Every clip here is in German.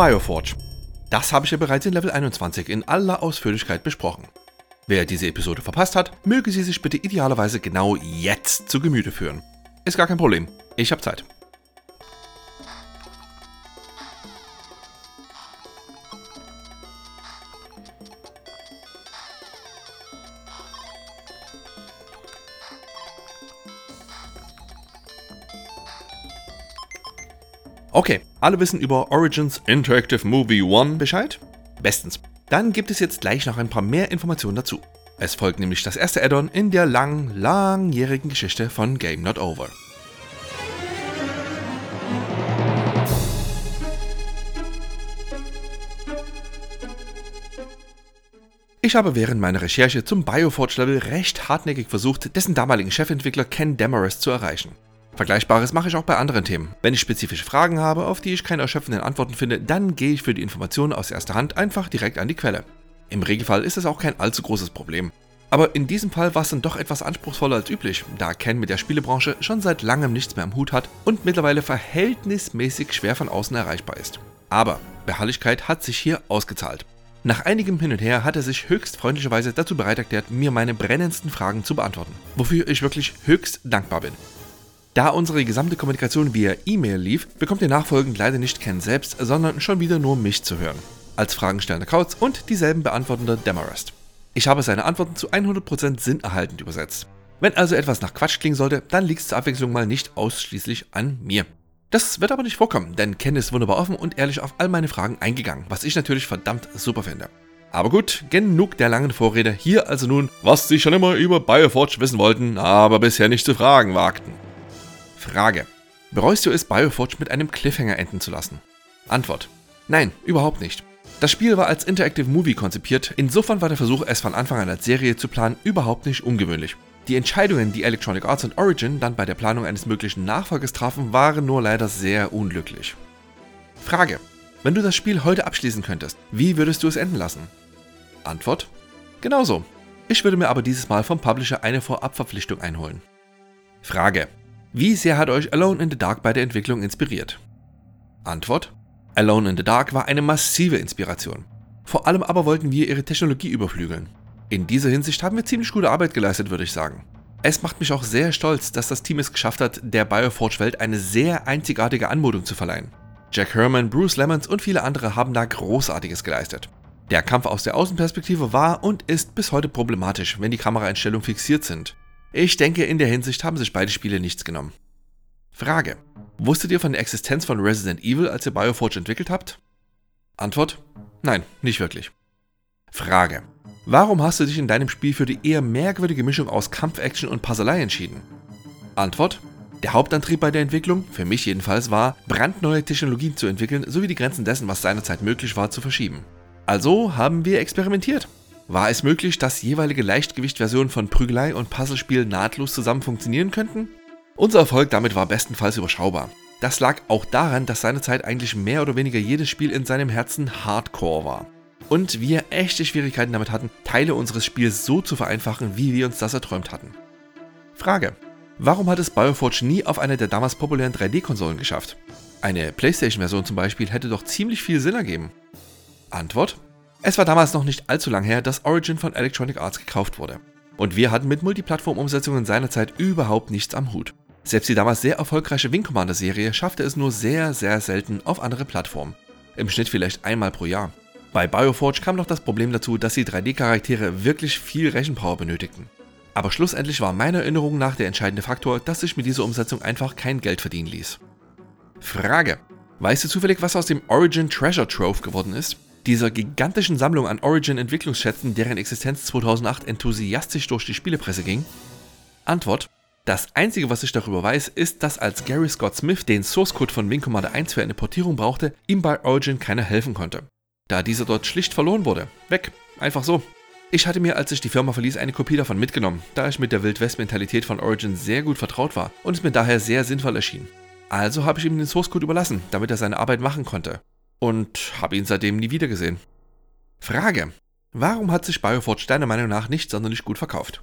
Bioforge. Das habe ich ja bereits in Level 21 in aller Ausführlichkeit besprochen. Wer diese Episode verpasst hat, möge sie sich bitte idealerweise genau jetzt zu Gemüte führen. Ist gar kein Problem. Ich habe Zeit. Okay, alle wissen über Origins Interactive Movie 1 Bescheid? Bestens. Dann gibt es jetzt gleich noch ein paar mehr Informationen dazu. Es folgt nämlich das erste Add-on in der lang, langjährigen Geschichte von Game Not Over. Ich habe während meiner Recherche zum Bioforge-Level recht hartnäckig versucht, dessen damaligen Chefentwickler Ken Demarest zu erreichen. Vergleichbares mache ich auch bei anderen Themen. Wenn ich spezifische Fragen habe, auf die ich keine erschöpfenden Antworten finde, dann gehe ich für die Informationen aus erster Hand einfach direkt an die Quelle. Im Regelfall ist es auch kein allzu großes Problem. Aber in diesem Fall war es dann doch etwas anspruchsvoller als üblich, da Ken mit der Spielebranche schon seit langem nichts mehr am Hut hat und mittlerweile verhältnismäßig schwer von außen erreichbar ist. Aber Beharrlichkeit hat sich hier ausgezahlt. Nach einigem Hin und Her hat er sich höchst freundlicherweise dazu bereit erklärt, mir meine brennendsten Fragen zu beantworten, wofür ich wirklich höchst dankbar bin. Da unsere gesamte Kommunikation via E-Mail lief, bekommt ihr nachfolgend leider nicht Ken selbst, sondern schon wieder nur mich zu hören. Als fragenstellender Kauz und dieselben beantwortender Demarest. Ich habe seine Antworten zu 100% sinnerhaltend übersetzt. Wenn also etwas nach Quatsch klingen sollte, dann liegt es zur Abwechslung mal nicht ausschließlich an mir. Das wird aber nicht vorkommen, denn Ken ist wunderbar offen und ehrlich auf all meine Fragen eingegangen, was ich natürlich verdammt super finde. Aber gut, genug der langen Vorrede. Hier also nun, was Sie schon immer über Bioforge wissen wollten, aber bisher nicht zu fragen wagten. Frage. Bereust du es, Bioforge mit einem Cliffhanger enden zu lassen? Antwort. Nein, überhaupt nicht. Das Spiel war als Interactive Movie konzipiert, insofern war der Versuch, es von Anfang an als Serie zu planen, überhaupt nicht ungewöhnlich. Die Entscheidungen, die Electronic Arts und Origin dann bei der Planung eines möglichen Nachfolges trafen, waren nur leider sehr unglücklich. Frage. Wenn du das Spiel heute abschließen könntest, wie würdest du es enden lassen? Antwort. Genauso. Ich würde mir aber dieses Mal vom Publisher eine Vorabverpflichtung einholen. Frage. Wie sehr hat euch Alone in the Dark bei der Entwicklung inspiriert? Antwort: Alone in the Dark war eine massive Inspiration. Vor allem aber wollten wir ihre Technologie überflügeln. In dieser Hinsicht haben wir ziemlich gute Arbeit geleistet, würde ich sagen. Es macht mich auch sehr stolz, dass das Team es geschafft hat, der Bioforge-Welt eine sehr einzigartige Anmutung zu verleihen. Jack Herman, Bruce Lemons und viele andere haben da Großartiges geleistet. Der Kampf aus der Außenperspektive war und ist bis heute problematisch, wenn die Kameraeinstellungen fixiert sind. Ich denke, in der Hinsicht haben sich beide Spiele nichts genommen. Frage. Wusstet ihr von der Existenz von Resident Evil, als ihr Bioforge entwickelt habt? Antwort. Nein, nicht wirklich. Frage. Warum hast du dich in deinem Spiel für die eher merkwürdige Mischung aus Kampf-Action und Puzzlei entschieden? Antwort. Der Hauptantrieb bei der Entwicklung, für mich jedenfalls, war, brandneue Technologien zu entwickeln sowie die Grenzen dessen, was seinerzeit möglich war, zu verschieben. Also haben wir experimentiert. War es möglich, dass jeweilige Leichtgewichtversionen von Prügelei und Puzzlespiel nahtlos zusammen funktionieren könnten? Unser Erfolg damit war bestenfalls überschaubar. Das lag auch daran, dass seinerzeit eigentlich mehr oder weniger jedes Spiel in seinem Herzen Hardcore war. Und wir echte Schwierigkeiten damit hatten, Teile unseres Spiels so zu vereinfachen, wie wir uns das erträumt hatten. Frage. Warum hat es Bioforge nie auf eine der damals populären 3D-Konsolen geschafft? Eine Playstation-Version zum Beispiel hätte doch ziemlich viel Sinn ergeben. Antwort. Es war damals noch nicht allzu lang her, dass Origin von Electronic Arts gekauft wurde. Und wir hatten mit Multiplattform-Umsetzungen seinerzeit überhaupt nichts am Hut. Selbst die damals sehr erfolgreiche Wing Commander Serie schaffte es nur sehr, sehr selten auf andere Plattformen. Im Schnitt vielleicht einmal pro Jahr. Bei Bioforge kam noch das Problem dazu, dass die 3D-Charaktere wirklich viel Rechenpower benötigten. Aber schlussendlich war meiner Erinnerung nach der entscheidende Faktor, dass sich mit dieser Umsetzung einfach kein Geld verdienen ließ. Frage. Weißt du zufällig, was aus dem Origin Treasure Trove geworden ist? Dieser gigantischen Sammlung an Origin-Entwicklungsschätzen, deren Existenz 2008 enthusiastisch durch die Spielepresse ging? Antwort: Das einzige, was ich darüber weiß, ist, dass als Gary Scott Smith den Source Code von Wing Commander 1 für eine Portierung brauchte, ihm bei Origin keiner helfen konnte. Da dieser dort schlicht verloren wurde. Weg. Einfach so. Ich hatte mir, als ich die Firma verließ, eine Kopie davon mitgenommen, da ich mit der Wildwest-Mentalität von Origin sehr gut vertraut war und es mir daher sehr sinnvoll erschien. Also habe ich ihm den Source Code überlassen, damit er seine Arbeit machen konnte und habe ihn seitdem nie wieder gesehen. Frage. Warum hat sich Bioforge deiner Meinung nach nicht sonderlich gut verkauft?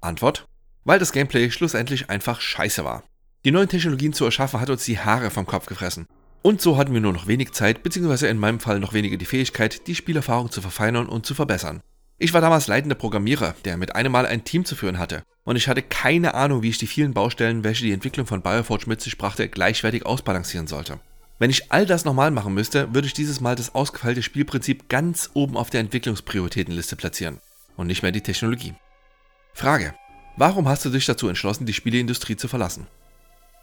Antwort. Weil das Gameplay schlussendlich einfach scheiße war. Die neuen Technologien zu erschaffen hat uns die Haare vom Kopf gefressen. Und so hatten wir nur noch wenig Zeit, beziehungsweise in meinem Fall noch weniger die Fähigkeit, die Spielerfahrung zu verfeinern und zu verbessern. Ich war damals leitender Programmierer, der mit einem Mal ein Team zu führen hatte. Und ich hatte keine Ahnung, wie ich die vielen Baustellen, welche die Entwicklung von Bioforge mit sich brachte, gleichwertig ausbalancieren sollte. Wenn ich all das nochmal machen müsste, würde ich dieses Mal das ausgefeilte Spielprinzip ganz oben auf der Entwicklungsprioritätenliste platzieren und nicht mehr die Technologie. Frage. Warum hast du dich dazu entschlossen, die Spieleindustrie zu verlassen?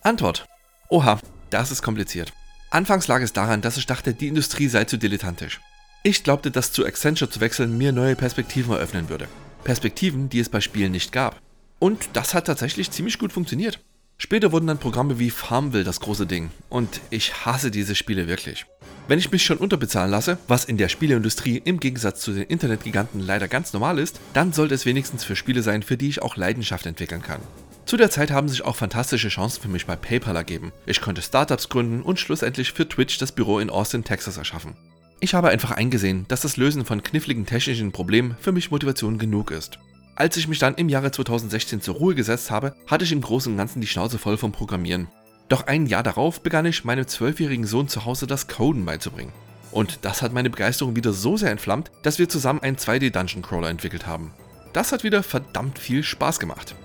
Antwort. Oha, das ist kompliziert. Anfangs lag es daran, dass ich dachte, die Industrie sei zu dilettantisch. Ich glaubte, dass zu Accenture zu wechseln mir neue Perspektiven eröffnen würde. Perspektiven, die es bei Spielen nicht gab. Und das hat tatsächlich ziemlich gut funktioniert. Später wurden dann Programme wie Farmville das große Ding und ich hasse diese Spiele wirklich. Wenn ich mich schon unterbezahlen lasse, was in der Spieleindustrie im Gegensatz zu den Internetgiganten leider ganz normal ist, dann sollte es wenigstens für Spiele sein, für die ich auch Leidenschaft entwickeln kann. Zu der Zeit haben sich auch fantastische Chancen für mich bei PayPal ergeben. Ich konnte Startups gründen und schlussendlich für Twitch das Büro in Austin, Texas erschaffen. Ich habe einfach eingesehen, dass das Lösen von kniffligen technischen Problemen für mich Motivation genug ist. Als ich mich dann im Jahre 2016 zur Ruhe gesetzt habe, hatte ich im Großen und Ganzen die Schnauze voll vom Programmieren. Doch ein Jahr darauf begann ich meinem zwölfjährigen Sohn zu Hause das Coden beizubringen. Und das hat meine Begeisterung wieder so sehr entflammt, dass wir zusammen einen 2D Dungeon Crawler entwickelt haben. Das hat wieder verdammt viel Spaß gemacht.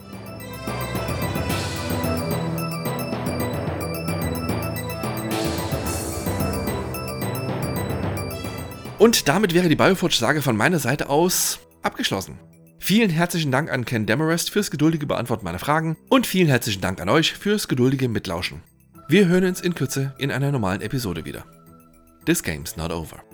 Und damit wäre die Bioforge-Sage von meiner Seite aus abgeschlossen. Vielen herzlichen Dank an Ken Demarest fürs geduldige Beantworten meiner Fragen und vielen herzlichen Dank an euch fürs geduldige Mitlauschen. Wir hören uns in Kürze in einer normalen Episode wieder. This game's not over.